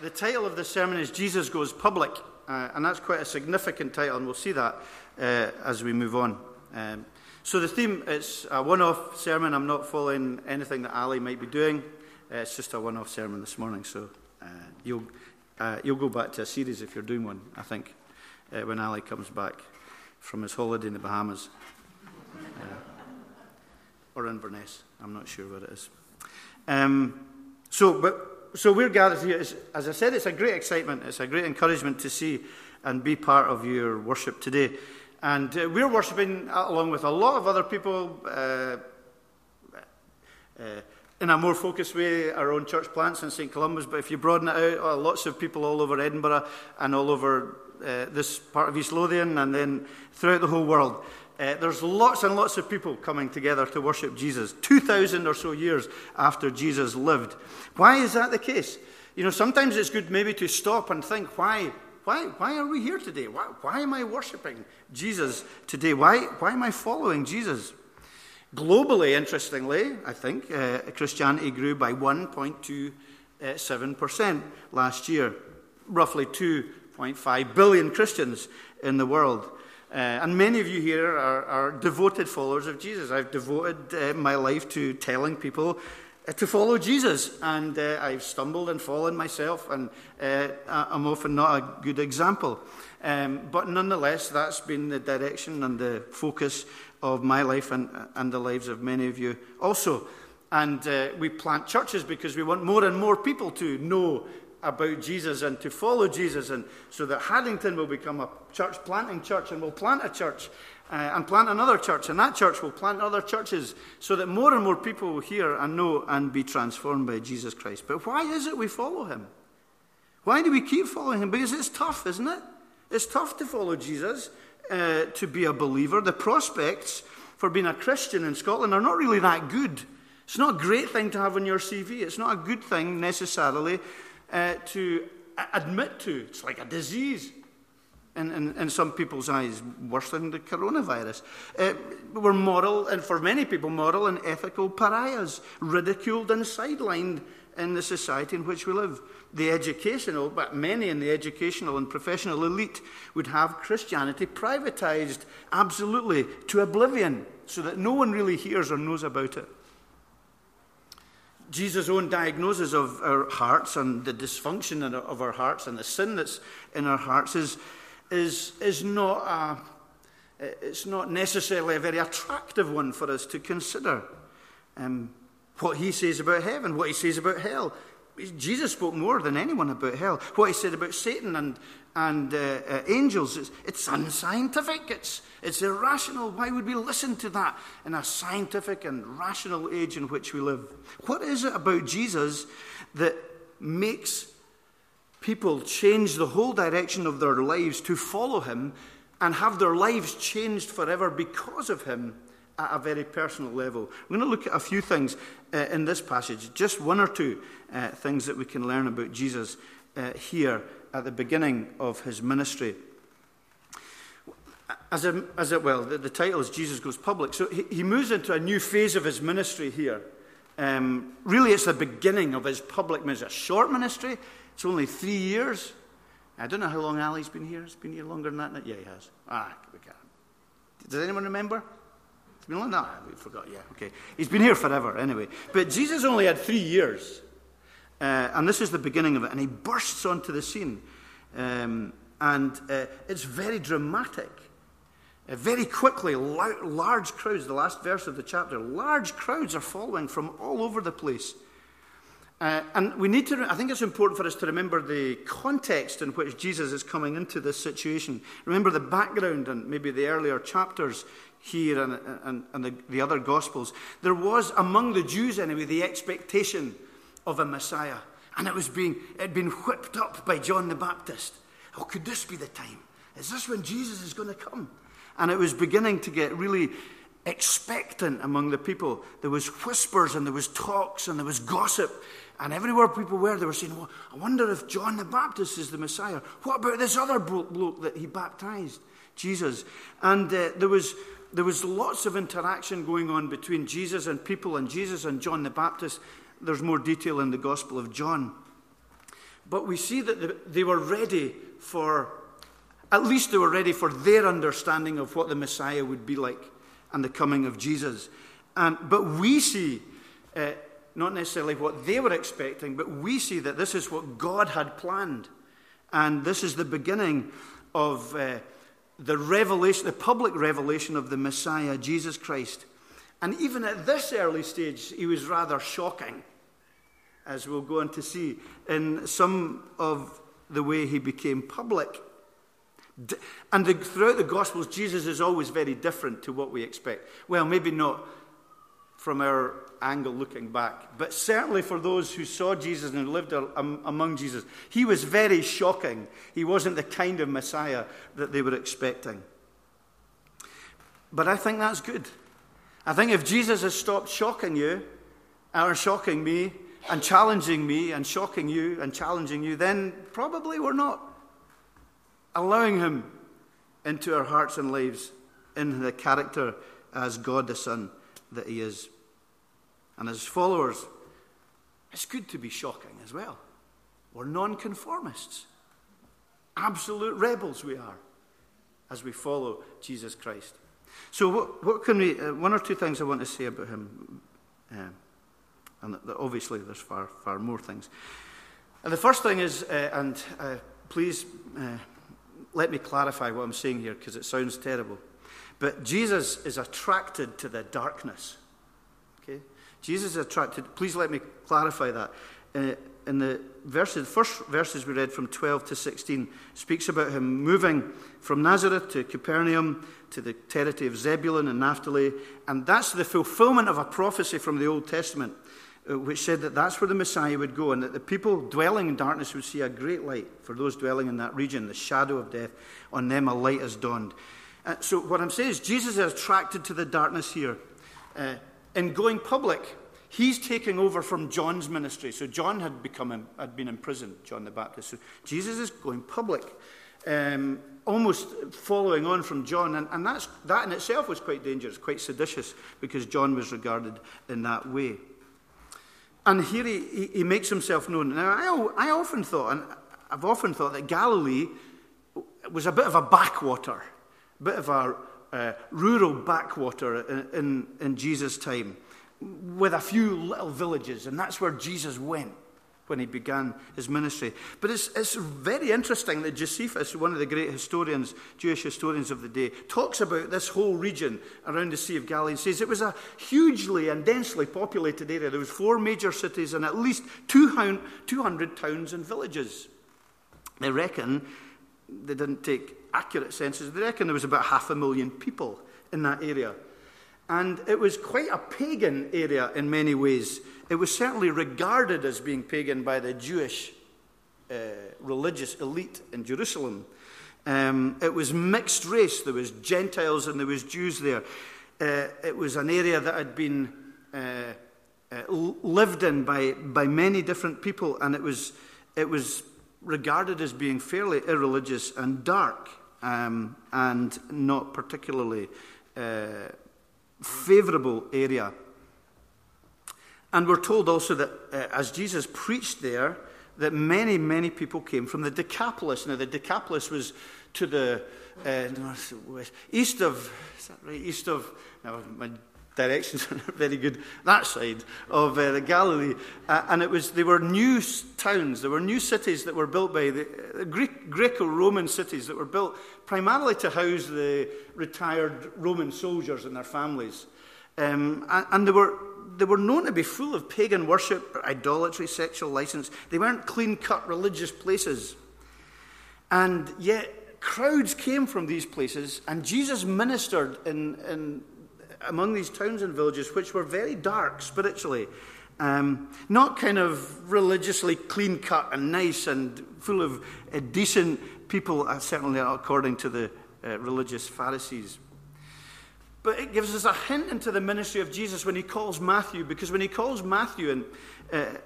the title of the sermon is Jesus Goes Public, uh, and that's quite a significant title, and we'll see that uh, as we move on. Um, so, the theme is a one off sermon. I'm not following anything that Ali might be doing, uh, it's just a one off sermon this morning, so uh, you'll, uh, you'll go back to a series if you're doing one, I think, uh, when Ali comes back from his holiday in the Bahamas. or Inverness, I'm not sure what it is. Um, so, but so we're gathered here. As I said, it's a great excitement. It's a great encouragement to see and be part of your worship today. And uh, we're worshipping along with a lot of other people uh, uh, in a more focused way, our own church plants in St. Columba's. But if you broaden it out, uh, lots of people all over Edinburgh and all over uh, this part of East Lothian and then throughout the whole world. Uh, there's lots and lots of people coming together to worship Jesus, 2,000 or so years after Jesus lived. Why is that the case? You know, sometimes it's good maybe to stop and think, why, why, why are we here today? Why, why am I worshiping Jesus today? Why, why am I following Jesus? Globally, interestingly, I think, uh, Christianity grew by 1.27% last year, roughly 2.5 billion Christians in the world. Uh, and many of you here are, are, devoted followers of Jesus. I've devoted uh, my life to telling people uh, to follow Jesus, and uh, I've stumbled and fallen myself, and uh, I'm often not a good example. Um, but nonetheless, that's been the direction and the focus of my life and, and the lives of many of you also. And uh, we plant churches because we want more and more people to know about Jesus and to follow Jesus, and so that Haddington will become a church planting church, and will plant a church uh, and plant another church, and that church will plant other churches, so that more and more people will hear and know and be transformed by Jesus Christ. But why is it we follow him? Why do we keep following him? Because it's tough, isn't it? It's tough to follow Jesus, uh, to be a believer. The prospects for being a Christian in Scotland are not really that good. It's not a great thing to have on your CV. It's not a good thing necessarily uh, to admit to. It's like a disease in, in, in, some people's eyes, worse than the coronavirus. Uh, we're moral, and for many people, moral and ethical pariahs, ridiculed and sidelined in the society in which we live. The educational, but many in the educational and professional elite would have Christianity privatized absolutely to oblivion so that no one really hears or knows about it. Jesus' own diagnosis of our hearts and the dysfunction of our hearts and the sin that's in our hearts is, is, is not, a, it's not necessarily a very attractive one for us to consider. Um, what he says about heaven, what he says about hell. Jesus spoke more than anyone about hell. What he said about Satan and, and uh, uh, angels, it's, it's unscientific, it's, it's irrational. Why would we listen to that in a scientific and rational age in which we live? What is it about Jesus that makes people change the whole direction of their lives to follow him and have their lives changed forever because of him at a very personal level? We're going to look at a few things uh, in this passage, just one or two uh, things that we can learn about Jesus uh, here at the beginning of his ministry. As, a, as a, well, the, the, title is Jesus Goes Public. So he, he, moves into a new phase of his ministry here. Um, really, it's the beginning of his public ministry. A short ministry, it's only three years. I don't know how long Ali's been here. He's been here longer than that. Yeah, he has. Ah, we can. Does anyone remember? Been we forgot. Yeah, okay. He's been here forever, anyway. But Jesus only had three years. Uh, and this is the beginning of it. And he bursts onto the scene. Um, and uh, it's very dramatic. Uh, very quickly, large crowds, the last verse of the chapter, large crowds are following from all over the place. Uh, and we need to, I think it's important for us to remember the context in which Jesus is coming into this situation. Remember the background and maybe the earlier chapters here and, and, and the, the other Gospels. There was, among the Jews anyway, the expectation of a Messiah. And it was being, it had been whipped up by John the Baptist. Oh, could this be the time? Is this when Jesus is going to come? And it was beginning to get really expectant among the people. There was whispers and there was talks and there was gossip. And everywhere people were, they were saying, well, I wonder if John the Baptist is the Messiah. What about this other bloke that he baptized? Jesus. And uh, there, was, there was lots of interaction going on between Jesus and people and Jesus and John the Baptist. There's more detail in the Gospel of John. But we see that they were ready for, at least they were ready for their understanding of what the Messiah would be like and the coming of Jesus. And, but we see, uh, not necessarily what they were expecting, but we see that this is what God had planned. And this is the beginning of uh, the revelation, the public revelation of the Messiah, Jesus Christ. And even at this early stage, he was rather shocking, as we'll go on to see, in some of the way he became public. And the, throughout the Gospels, Jesus is always very different to what we expect. Well, maybe not from our angle looking back, but certainly for those who saw Jesus and lived among Jesus, he was very shocking. He wasn't the kind of Messiah that they were expecting. But I think that's good. I think if Jesus has stopped shocking you, or shocking me, and challenging me, and shocking you, and challenging you, then probably we're not allowing him into our hearts and lives in the character as God the Son that he is. And as followers, it's good to be shocking as well. We're nonconformists, absolute rebels we are as we follow Jesus Christ. So, what, what can we, uh, one or two things I want to say about him. Uh, and obviously, there's far, far more things. And the first thing is, uh, and uh, please uh, let me clarify what I'm saying here because it sounds terrible. But Jesus is attracted to the darkness. Jesus is attracted. Please let me clarify that. Uh, in the verses, first verses we read from 12 to 16 speaks about him moving from Nazareth to Capernaum to the territory of Zebulun and Naphtali, and that's the fulfillment of a prophecy from the Old Testament, uh, which said that that's where the Messiah would go, and that the people dwelling in darkness would see a great light. For those dwelling in that region, the shadow of death, on them a light has dawned. Uh, so what I'm saying is Jesus is attracted to the darkness here. Uh, in going public, he's taking over from John's ministry. So John had become had been imprisoned, John the Baptist. So Jesus is going public, um, almost following on from John, and, and that's, that in itself was quite dangerous, quite seditious, because John was regarded in that way. And here he, he, he makes himself known. Now, I, I often thought, and I've often thought that Galilee was a bit of a backwater, a bit of a uh, rural backwater in, in, in Jesus' time, with a few little villages, and that's where Jesus went when he began his ministry. But it's, it's very interesting that Josephus, one of the great historians, Jewish historians of the day, talks about this whole region around the Sea of Galilee and says it was a hugely and densely populated area. There was four major cities and at least 200 towns and villages. They reckon, they didn't take accurate census, they reckon there was about half a million people in that area. And it was quite a pagan area in many ways. It was certainly regarded as being pagan by the Jewish uh, religious elite in Jerusalem. Um, it was mixed race. There was Gentiles and there was Jews there. Uh, it was an area that had been uh, uh lived in by, by many different people, and it was, it was regarded as being fairly irreligious and dark um, and not particularly uh, favorable area. And we're told also that uh, as Jesus preached there, that many, many people came from the Decapolis. Now, the Decapolis was to the uh, east of, is that right? East of, no, my directions are not very good, that side of uh, the Galilee. Uh, and it was, they were new towns, there were new cities that were built by the, the Greek, Greco-Roman cities that were built primarily to house the retired Roman soldiers and their families. Um, and, and they were, they were known to be full of pagan worship, idolatry, sexual license. They weren't clean-cut religious places. And yet, crowds came from these places, and Jesus ministered in, in among these towns and villages, which were very dark spiritually. Um, not kind of religiously clean cut and nice and full of uh, decent people, uh, certainly according to the uh, religious Pharisees. But it gives us a hint into the ministry of Jesus when he calls Matthew, because when he calls Matthew, and, uh,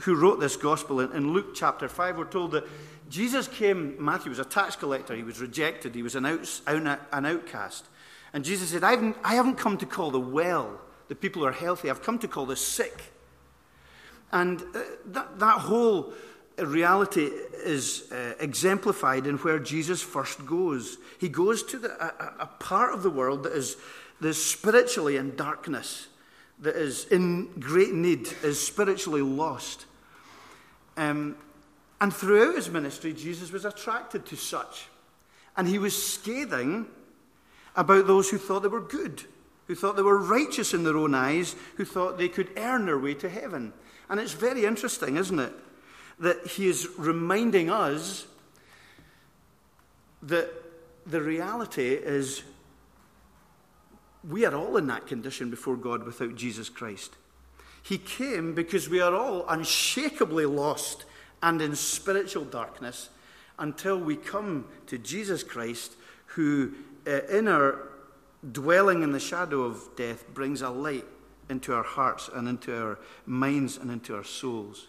who wrote this gospel in, in Luke chapter 5, we're told that Jesus came, Matthew was a tax collector, he was rejected, he was an, out, an outcast. And Jesus said, I haven't, come to call the well, the people who are healthy, I've come to call the sick. And uh, that, that whole reality is uh, exemplified in where Jesus first goes. He goes to the, a, a, part of the world that is, that is spiritually in darkness, that is in great need, is spiritually lost. Um, and throughout his ministry, Jesus was attracted to such. And he was scathing about those who thought they were good, who thought they were righteous in their own eyes, who thought they could earn their way to heaven. And it's very interesting, isn't it? that he is reminding us that the reality is we are all in that condition before God without Jesus Christ. He came because we are all unshakably lost and in spiritual darkness until we come to Jesus Christ, who, uh, in our dwelling in the shadow of death, brings a light into our hearts and into our minds and into our souls.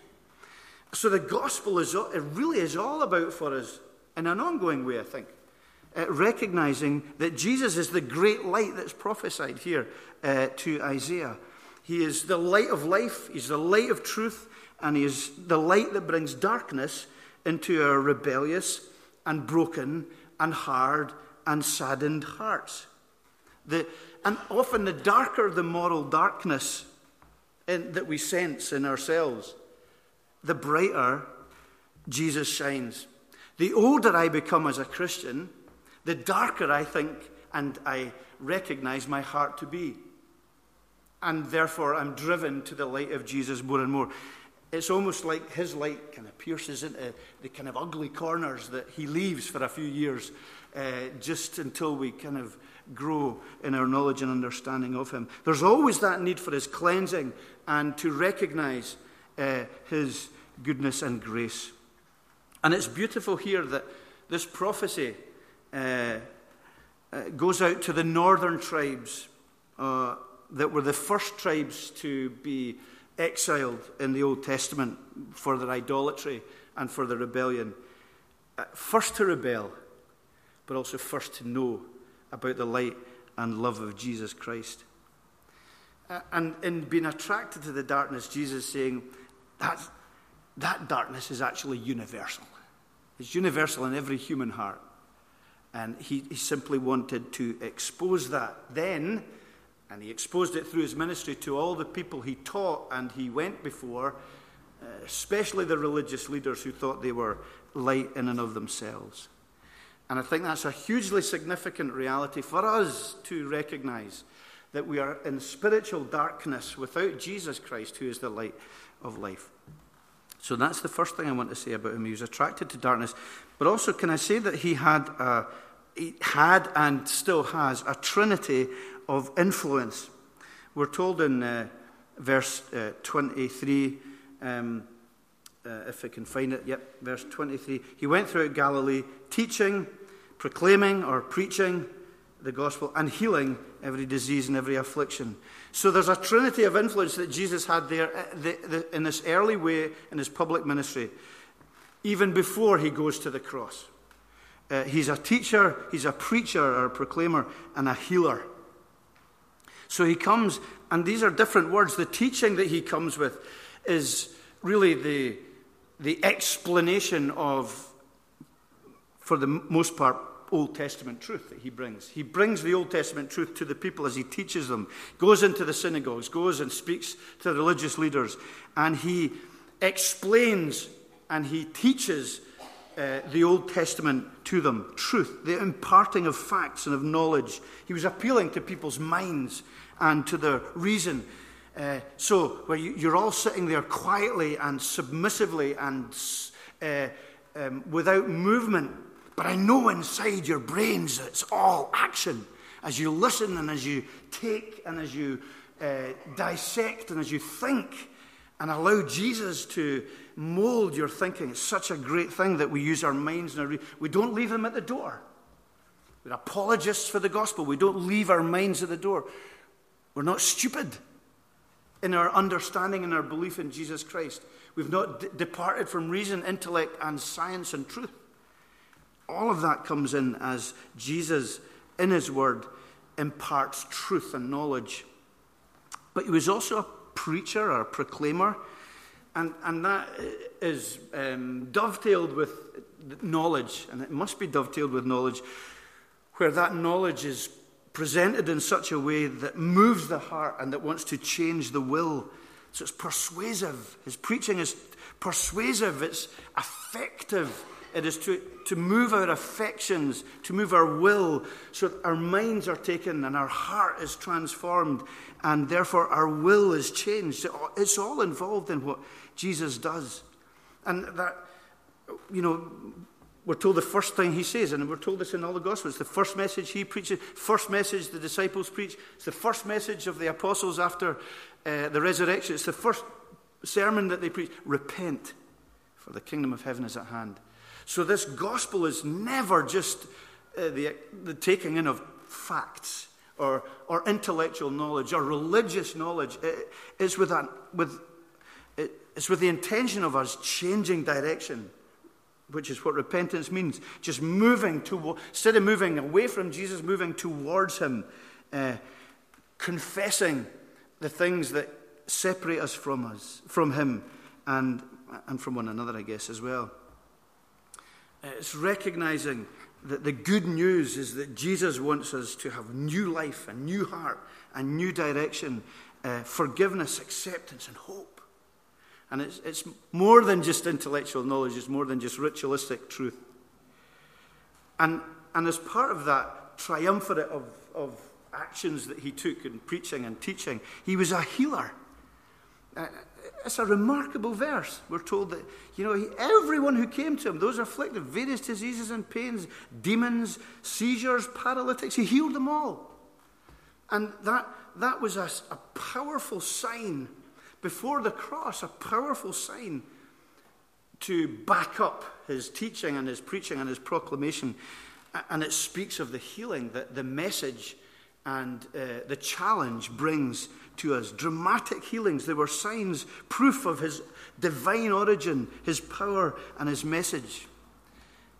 So the gospel is it really is all about for us in an ongoing way, I think. Uh, recognizing that Jesus is the great light that's prophesied here uh, to Isaiah. He is the light of life, He's the light of truth, and He is the light that brings darkness into our rebellious and broken and hard and saddened hearts. The, and often the darker the moral darkness in, that we sense in ourselves, the brighter Jesus shines. The older I become as a Christian, the darker I think and I recognize my heart to be. And therefore, I'm driven to the light of Jesus more and more. It's almost like his light kind of pierces into the kind of ugly corners that he leaves for a few years, uh, just until we kind of grow in our knowledge and understanding of him. There's always that need for his cleansing and to recognize uh, his goodness and grace. And it's beautiful here that this prophecy uh, uh, goes out to the northern tribes uh, that were the first tribes to be exiled in the Old Testament for their idolatry and for their rebellion. First to rebel, but also first to know about the light and love of Jesus Christ. Uh, and in being attracted to the darkness, Jesus saying, that's, that darkness is actually universal. It's universal in every human heart. And he, he simply wanted to expose that then, and he exposed it through his ministry to all the people he taught and he went before, uh, especially the religious leaders who thought they were light in and of themselves. And I think that's a hugely significant reality for us to recognize that we are in spiritual darkness without Jesus Christ, who is the light of life. So that's the first thing I want to say about him. He was attracted to darkness. But also, can I say that he had, a, he had and still has a trinity of influence? We're told in uh, verse uh, 23, um, uh, if I can find it, yep, verse 23. He went throughout Galilee teaching, proclaiming, or preaching the gospel, and healing every disease and every affliction. So there's a trinity of influence that Jesus had there uh, in this early way in his public ministry, even before he goes to the cross. Uh, he's a teacher, he's a preacher or a proclaimer, and a healer. So he comes, and these are different words. The teaching that he comes with is really the, the explanation of, for the most part, Old Testament truth that he brings. He brings the Old Testament truth to the people as he teaches them, goes into the synagogues, goes and speaks to the religious leaders, and he explains and he teaches uh, the Old Testament to them truth, the imparting of facts and of knowledge. He was appealing to people's minds and to their reason. Uh, so, where you, are all sitting there quietly and submissively and uh, um, without movement, but I know inside your brains it's all action. As you listen and as you take and as you uh, dissect and as you think and allow Jesus to mold your thinking. It's such a great thing that we use our minds and our re- we don't leave them at the door. We're apologists for the gospel. We don't leave our minds at the door. We're not stupid in our understanding and our belief in Jesus Christ. We've not d- departed from reason, intellect, and science and truth. All of that comes in as Jesus, in his word, imparts truth and knowledge. But he was also a preacher or a proclaimer. And, and that is um, dovetailed with knowledge, and it must be dovetailed with knowledge, where that knowledge is presented in such a way that moves the heart and that wants to change the will. So it's persuasive. His preaching is persuasive, it's effective. It is to, to move our affections, to move our will, so that our minds are taken and our heart is transformed, and therefore our will is changed. It's all involved in what Jesus does. And that, you know, we're told the first thing he says, and we're told this in all the Gospels. The first message he preaches, first message the disciples preach. It's the first message of the apostles after uh, the resurrection. It's the first sermon that they preach. Repent, for the kingdom of heaven is at hand. So this gospel is never just uh, the, the taking in of facts or, or intellectual knowledge or religious knowledge. It, it's, with that, with, it, it's with the intention of us changing direction which is what repentance means. Just moving to, instead of moving away from Jesus, moving towards Him, uh, confessing the things that separate us from us, from Him, and, and from one another, I guess, as well. Uh, it's recognizing that the good news is that Jesus wants us to have new life, a new heart, a new direction, uh, forgiveness, acceptance, and hope. And it's, it's more than just intellectual knowledge, it's more than just ritualistic truth. And, and as part of that triumvirate of, of actions that he took in preaching and teaching, he was a healer. Uh, it's a remarkable verse. We're told that, you know, he, everyone who came to him, those afflicted, with various diseases and pains, demons, seizures, paralytics, he healed them all. And that, that was a, a powerful sign before the cross, a powerful sign to back up his teaching and his preaching and his proclamation. And it speaks of the healing that the message and uh, the challenge brings to us. Dramatic healings. They were signs, proof of his divine origin, his power, and his message.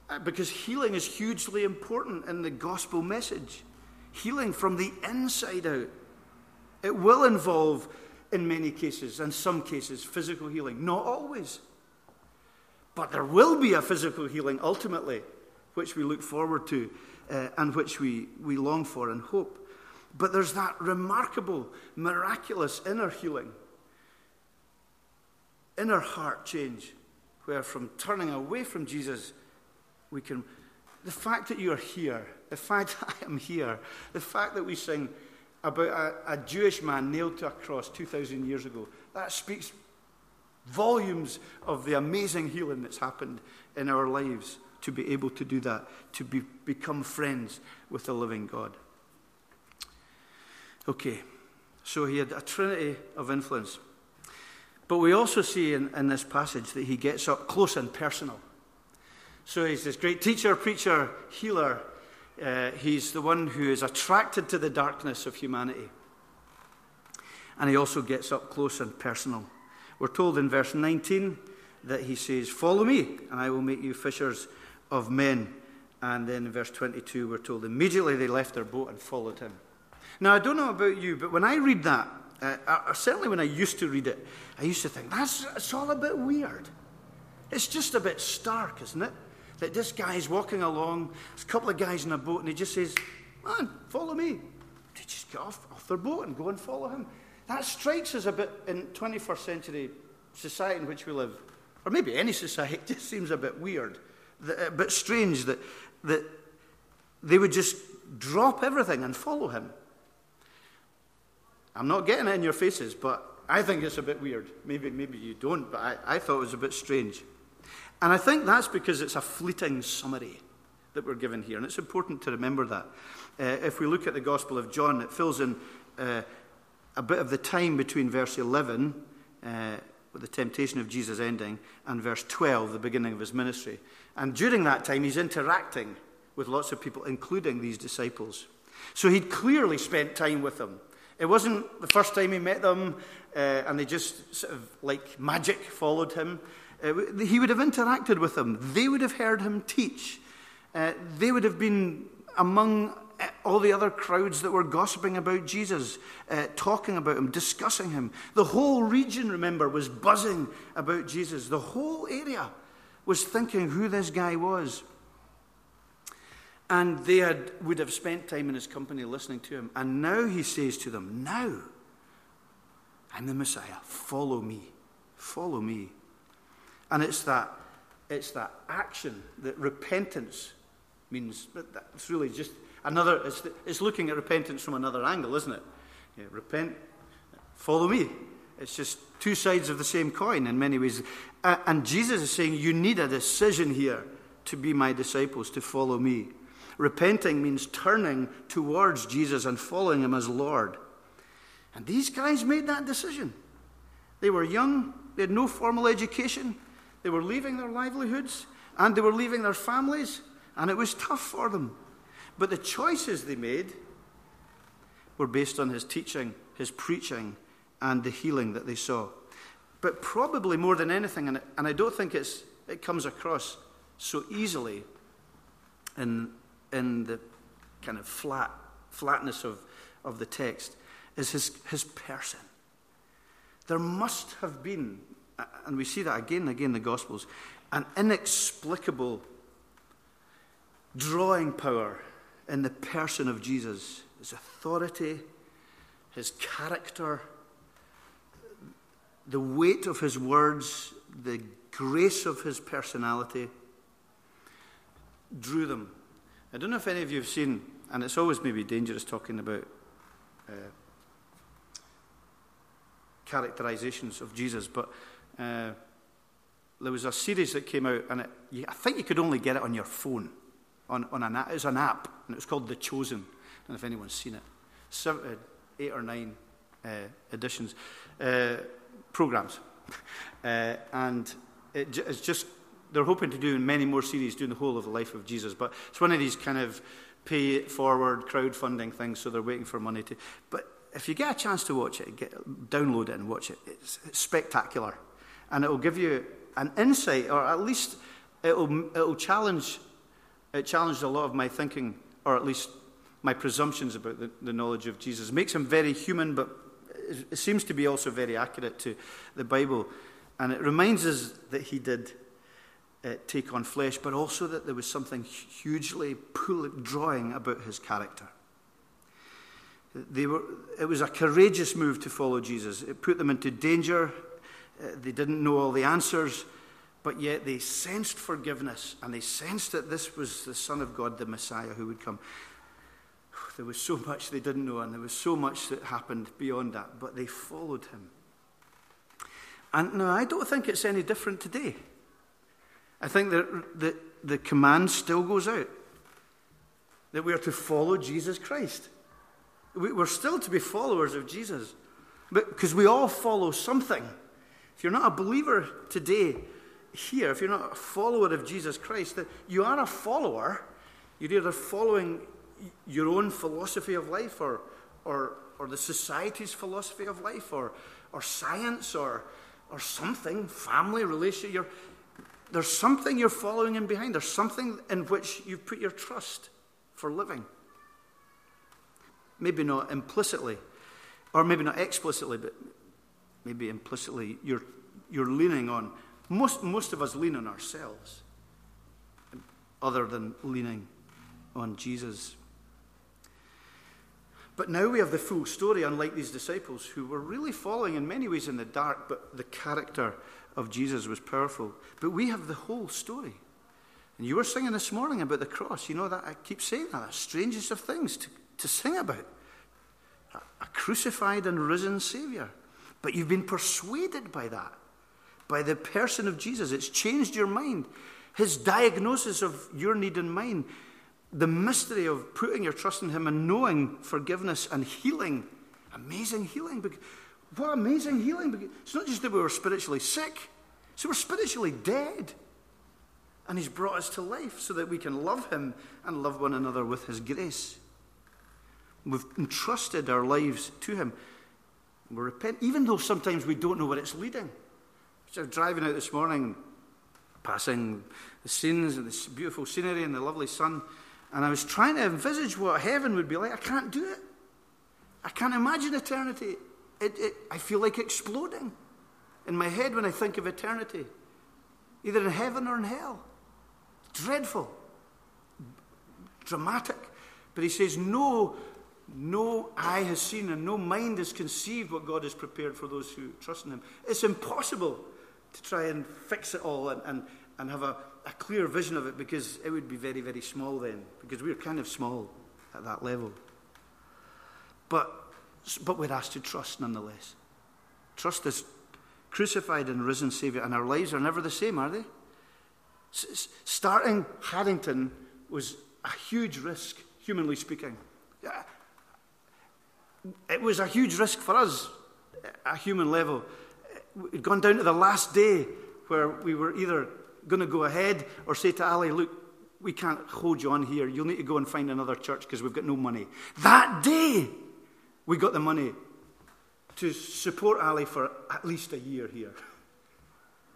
Uh, because healing is hugely important in the gospel message. Healing from the inside out. It will involve in many cases, in some cases, physical healing. Not always. But there will be a physical healing ultimately, which we look forward to uh, and which we, we long for and hope. But there's that remarkable, miraculous inner healing, inner heart change, where from turning away from Jesus, we can. The fact that you're here, the fact that I am here, the fact that we sing, about a, a Jewish man nailed to a cross 2,000 years ago. That speaks volumes of the amazing healing that's happened in our lives to be able to do that, to be, become friends with the living God. Okay, so he had a trinity of influence. But we also see in, in this passage that he gets up close and personal. So he's this great teacher, preacher, healer, uh, he's the one who is attracted to the darkness of humanity. And he also gets up close and personal. We're told in verse 19 that he says, Follow me, and I will make you fishers of men. And then in verse 22, we're told, Immediately they left their boat and followed him. Now, I don't know about you, but when I read that, uh, certainly when I used to read it, I used to think, that's it's all a bit weird. It's just a bit stark, isn't it? That this guy's walking along, there's a couple of guys in a boat, and he just says, Man, follow me. They just get off, off their boat and go and follow him. That strikes us a bit in 21st century society in which we live, or maybe any society, it just seems a bit weird, a bit strange that, that they would just drop everything and follow him. I'm not getting it in your faces, but I think it's a bit weird. Maybe, maybe you don't, but I, I thought it was a bit strange. And I think that's because it's a fleeting summary that we're given here. And it's important to remember that. Uh, if we look at the Gospel of John, it fills in uh, a bit of the time between verse 11, uh, with the temptation of Jesus ending, and verse 12, the beginning of his ministry. And during that time, he's interacting with lots of people, including these disciples. So he'd clearly spent time with them. It wasn't the first time he met them uh, and they just sort of like magic followed him. Uh, he would have interacted with them. They would have heard him teach. Uh, they would have been among uh, all the other crowds that were gossiping about Jesus, uh, talking about him, discussing him. The whole region, remember, was buzzing about Jesus. The whole area was thinking who this guy was. And they had, would have spent time in his company listening to him. And now he says to them, Now I'm the Messiah. Follow me. Follow me. And it's that, it's that action that repentance means. It's really just another, it's, it's looking at repentance from another angle, isn't it? Yeah, repent, follow me. It's just two sides of the same coin in many ways. And Jesus is saying, You need a decision here to be my disciples, to follow me. Repenting means turning towards Jesus and following him as Lord. And these guys made that decision. They were young, they had no formal education, they were leaving their livelihoods, and they were leaving their families, and it was tough for them. But the choices they made were based on his teaching, his preaching, and the healing that they saw. But probably more than anything, and, I don't think it's, it comes across so easily in, in the kind of flat, flatness of, of the text, is his, his person. There must have been, and we see that again and again in the Gospels, an inexplicable drawing power in the person of Jesus. His authority, his character, the weight of his words, the grace of his personality drew them. I don't know if any of you have seen, and it's always maybe dangerous talking about uh, characterizations of Jesus, but uh, there was a series that came out, and it, I think you could only get it on your phone. On, on an, it was an app, and it was called The Chosen. I don't know if anyone's seen it. Seven, uh, eight or nine uh, editions, uh, programs. And it, it's just, they're hoping to do many more series doing the whole of the life of Jesus. But it's one of these kind of pay it forward crowdfunding things, so they're waiting for money to. But if you get a chance to watch it, get, download it and watch it. It's, it's spectacular. And it will give you an insight, or at least it'll, it'll challenge, it challenged a lot of my thinking, or at least my presumptions about the, the knowledge of Jesus. It makes him very human, but it seems to be also very accurate to the Bible. And it reminds us that he did uh, take on flesh, but also that there was something hugely pull, drawing about his character. They were, it was a courageous move to follow Jesus. It put them into danger. Uh, they didn't know all the answers, but yet they sensed forgiveness and they sensed that this was the Son of God, the Messiah who would come. There was so much they didn't know, and there was so much that happened beyond that, but they followed him. And now, I don't think it's any different today. I think that the, the command still goes out that we are to follow Jesus Christ. We're still to be followers of Jesus, because we all follow something. If you're not a believer today, here, if you're not a follower of Jesus Christ, that you are a follower. You're either following your own philosophy of life or, or, or the society's philosophy of life or, or science or, or something, family, relationship. You're, there's something you're following in behind. There's something in which you've put your trust for living. Maybe not implicitly, or maybe not explicitly, but maybe implicitly, you're, you're leaning on. Most, most of us lean on ourselves, other than leaning on Jesus. But now we have the full story, unlike these disciples who were really following in many ways in the dark, but the character of Jesus was powerful. But we have the whole story. And you were singing this morning about the cross. You know that I keep saying that. The strangest of things to, to sing about. A, a crucified and risen Savior. But you've been persuaded by that, by the person of Jesus. It's changed your mind. His diagnosis of your need and mine the mystery of putting your trust in Him and knowing forgiveness and healing. Amazing healing. What amazing healing. It's not just that we were spiritually sick, so we're spiritually dead. And He's brought us to life so that we can love Him and love one another with His grace. We've entrusted our lives to Him. We repent, even though sometimes we don't know where it's leading. So driving out this morning, passing the scenes and this beautiful scenery and the lovely sun And I was trying to envisage what heaven would be like. I can't do it. I can't imagine eternity. It, it, I feel like exploding in my head when I think of eternity, either in heaven or in hell. Dreadful, dramatic. But he says, No, no eye has seen and no mind has conceived what God has prepared for those who trust in him. It's impossible to try and fix it all and, and, and have a, a clear vision of it because it would be very, very small then, because we're kind of small at that level. But, but we're asked to trust nonetheless. Trust this crucified and risen Saviour, and our lives are never the same, are they? S- starting Haddington was a huge risk, humanly speaking. It was a huge risk for us, at a human level. We'd gone down to the last day where we were either going to go ahead or say to Ali, look, we can't hold you on here. You'll need to go and find another church because we've got no money. That day, we got the money to support Ali for at least a year here.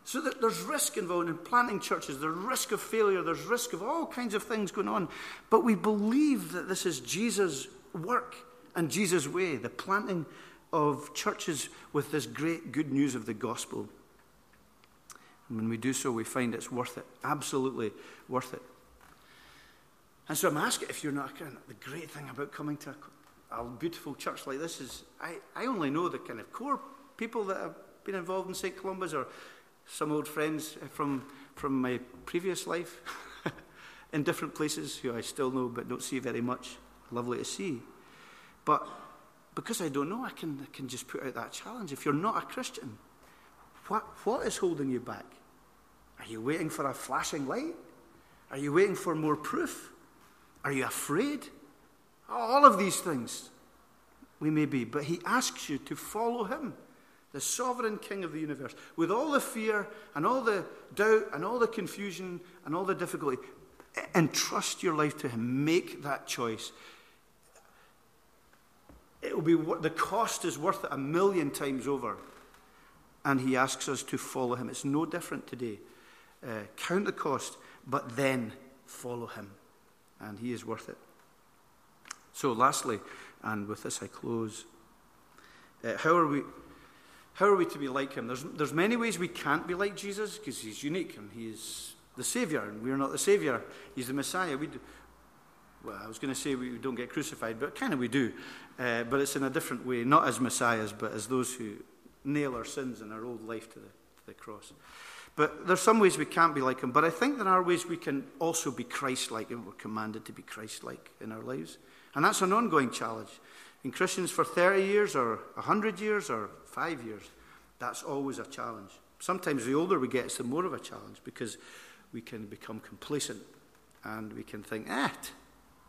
So there's risk involved in planting churches, there's risk of failure, there's risk of all kinds of things going on. But we believe that this is Jesus' work and Jesus' way, the planting of churches with this great good news of the gospel. And when we do so, we find it's worth it, absolutely worth it. And so I'm asking if you're not, the great thing about coming to a, a beautiful church like this is I, I only know the kind of core people that have been involved in St. Columba's or some old friends from, from my previous life in different places who I still know but don't see very much. Lovely to see. But because I don't know, I can, I can just put out that challenge. If you're not a Christian, what, what is holding you back? Are you waiting for a flashing light? Are you waiting for more proof? Are you afraid? All of these things we may be, but he asks you to follow him, the sovereign king of the universe, with all the fear and all the doubt and all the confusion and all the difficulty. Entrust your life to him. Make that choice. It will be the cost is worth it a million times over. And he asks us to follow him. It's no different today. Uh, count the cost, but then follow him. And he is worth it. So, lastly, and with this I close, uh, how are we? How are we to be like him? There's, there's many ways we can't be like Jesus because he's unique and he's the Savior, and we're not the Savior. He's the Messiah. We do, well, I was going to say we don't get crucified, but kind of we do. Uh, but it's in a different way, not as Messiahs, but as those who nail our sins and our old life to the, to the cross. But there's some ways we can't be like him. But I think there are ways we can also be Christ like, and we're commanded to be Christ like in our lives. And that's an ongoing challenge. In Christians for 30 years, or 100 years, or five years, that's always a challenge. Sometimes the older we get, it's the more of a challenge because we can become complacent and we can think, ah,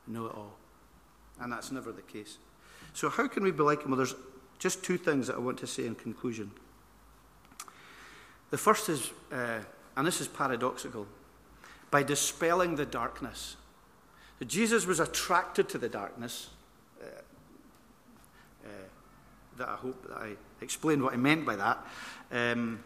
know it all. And that's never the case. So, how can we be like him? Well, there's just two things that I want to say in conclusion. The first is, uh, and this is paradoxical, by dispelling the darkness. So Jesus was attracted to the darkness. Uh, uh, that I hope that I explained what I meant by that. Um,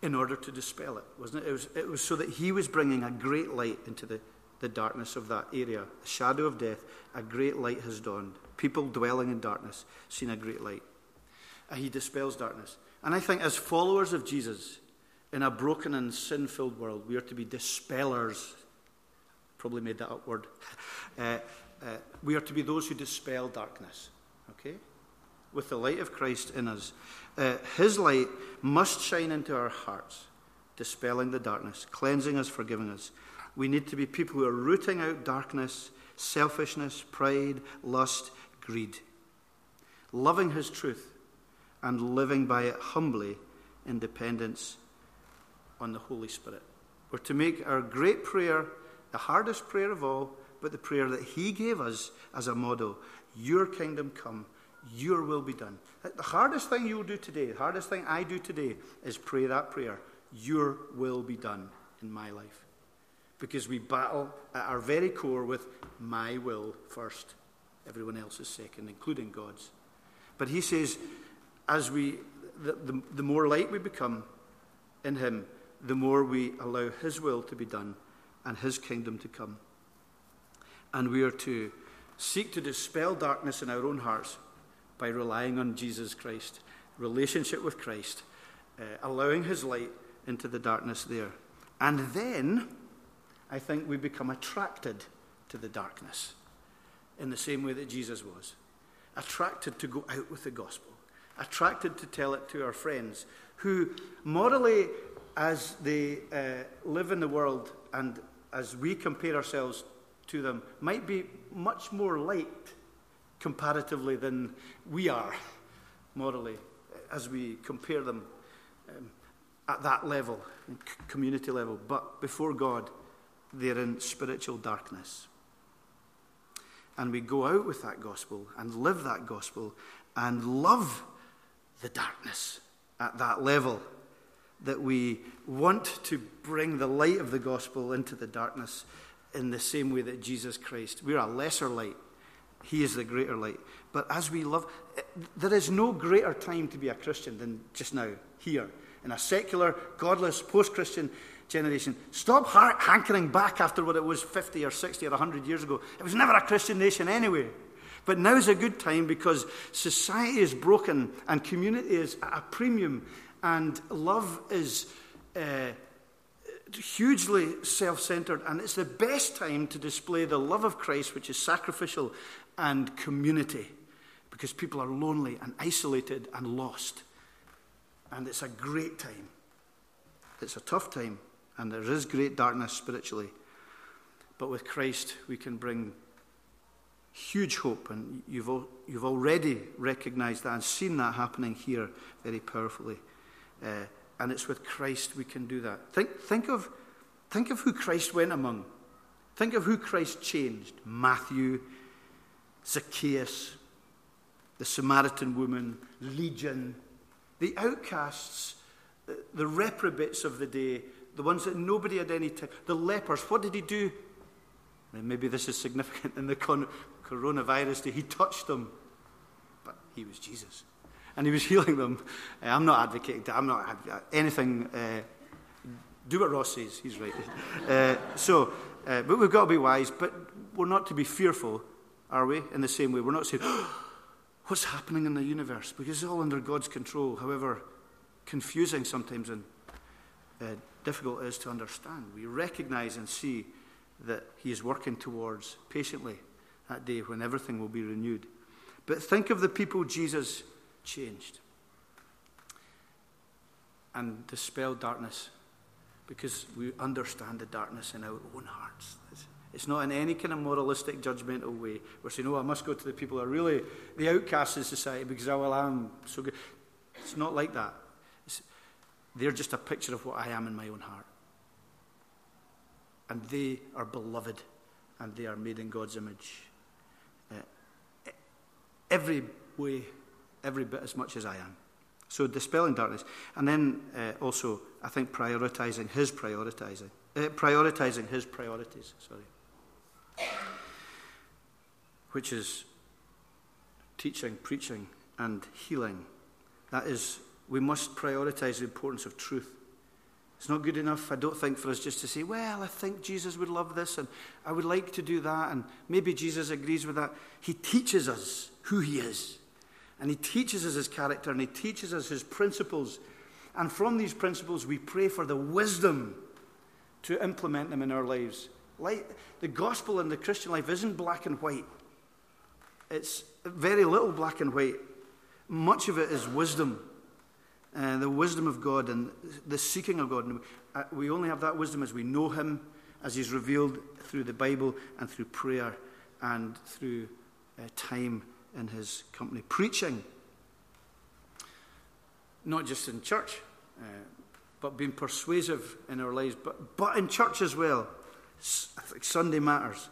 in order to dispel it, wasn't it? It was, it was so that he was bringing a great light into the the darkness of that area. The shadow of death, a great light has dawned. People dwelling in darkness seen a great light. And he dispels darkness. And I think, as followers of Jesus in a broken and sin filled world, we are to be dispellers. Probably made that up word. Uh, uh, we are to be those who dispel darkness. Okay? With the light of Christ in us. Uh, his light must shine into our hearts, dispelling the darkness, cleansing us, forgiving us. We need to be people who are rooting out darkness, selfishness, pride, lust, greed, loving His truth and living by it humbly in dependence on the Holy Spirit. We're to make our great prayer the hardest prayer of all, but the prayer that He gave us as a model Your kingdom come, Your will be done. The hardest thing you'll do today, the hardest thing I do today, is pray that prayer Your will be done in my life because we battle at our very core with my will first, everyone else's second, including God's. But he says, as we, the, the, the more light we become in him, the more we allow his will to be done and his kingdom to come. And we are to seek to dispel darkness in our own hearts by relying on Jesus Christ, relationship with Christ, uh, allowing his light into the darkness there. And then I think we become attracted to the darkness in the same way that Jesus was. Attracted to go out with the gospel, attracted to tell it to our friends who, morally, as they uh, live in the world and as we compare ourselves to them, might be much more light comparatively than we are morally as we compare them um, at that level, community level. But before God, they're in spiritual darkness. And we go out with that gospel and live that gospel and love the darkness at that level that we want to bring the light of the gospel into the darkness in the same way that Jesus Christ. We're a lesser light. He is the greater light. But as we love, there is no greater time to be a Christian than just now, here, in a secular, godless, post Christian generation. Stop hankering back after what it was 50 or 60 or 100 years ago. It was never a Christian nation anyway. But now is a good time because society is broken and community is at a premium and love is uh, hugely self centered. And it's the best time to display the love of Christ, which is sacrificial and community, because people are lonely and isolated and lost. And it's a great time. It's a tough time and there is great darkness spiritually. But with Christ, we can bring huge hope, and you've, al- you've already recognized that and seen that happening here very powerfully. Uh, and it's with Christ we can do that. Think, think, of, think of who Christ went among. Think of who Christ changed Matthew, Zacchaeus, the Samaritan woman, Legion, the outcasts, the reprobates of the day the ones that nobody had any time. The lepers, what did he do? And maybe this is significant in the con- coronavirus day. He touched them, but he was Jesus. And he was healing them. Uh, I'm not advocating that. I'm not uh, anything. Uh, do what Ross says. He's right. Uh, so, uh, but we've got to be wise. But we're not to be fearful, are we? In the same way, we're not saying, oh, "What's happening in the universe?" Because it's all under God's control. However confusing sometimes and difficult it is to understand. We recognize and see that He is working towards patiently that day when everything will be renewed. But think of the people Jesus changed and dispelled darkness because we understand the darkness in our own hearts. It's not in any kind of moralistic, judgmental way. We're saying, oh, I must go to the people who are really the outcasts in society because, oh, well, I'm so good. It's not like that. They're just a picture of what I am in my own heart. And they are beloved and they are made in God's image. Uh, every way, every bit as much as I am. So dispelling darkness. And then uh, also, I think, prioritizing his prioritizing. Uh, prioritizing his priorities, sorry. Which is teaching, preaching, and healing. That is we must prioritize the importance of truth. It's not good enough, I don't think, for us just to say, well, I think Jesus would love this and I would like to do that, and maybe Jesus agrees with that. He teaches us who he is, and he teaches us his character, and he teaches us his principles. And from these principles, we pray for the wisdom to implement them in our lives. Like, the gospel in the Christian life isn't black and white, it's very little black and white. Much of it is wisdom uh, the wisdom of God and the seeking of God. And uh, we only have that wisdom as we know Him, as He's revealed through the Bible and through prayer and through uh, time in His company. Preaching, not just in church, uh, but being persuasive in our lives, but, but in church as well. I think Sunday matters.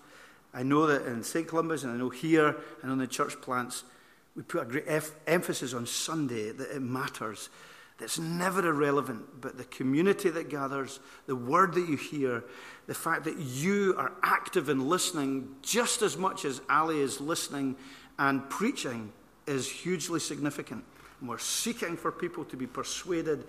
I know that in St. Columba's and I know here and on the church plants, we put a great emphasis on Sunday, that it matters. That's never irrelevant, but the community that gathers, the word that you hear, the fact that you are active in listening just as much as Ali is listening and preaching is hugely significant. And we're seeking for people to be persuaded.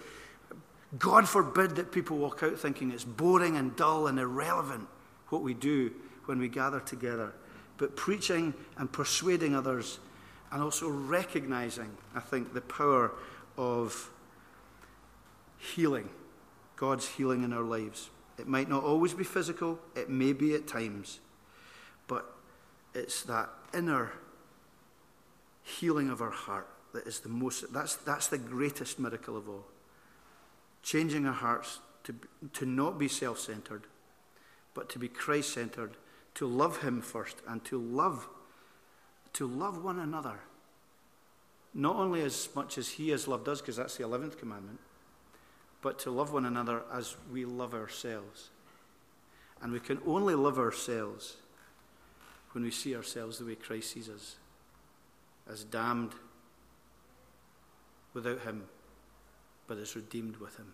God forbid that people walk out thinking it's boring and dull and irrelevant what we do when we gather together, but preaching and persuading others, and also recognizing, I think, the power of healing, God's healing in our lives. It might not always be physical, it may be at times, but it's that inner healing of our heart that is the most, that's, that's the greatest miracle of all. Changing our hearts to, to not be self centered, but to be Christ centered, to love Him first, and to love, to love one another. Not only as much as He has loved us, because that's the 11th commandment, but to love one another as we love ourselves. And we can only love ourselves when we see ourselves the way Christ sees us as damned without Him, but as redeemed with Him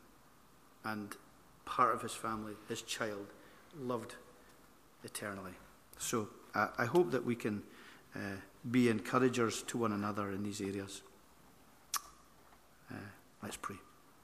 and part of His family, His child, loved eternally. So uh, I hope that we can uh, be encouragers to one another in these areas. Uh, let's pray.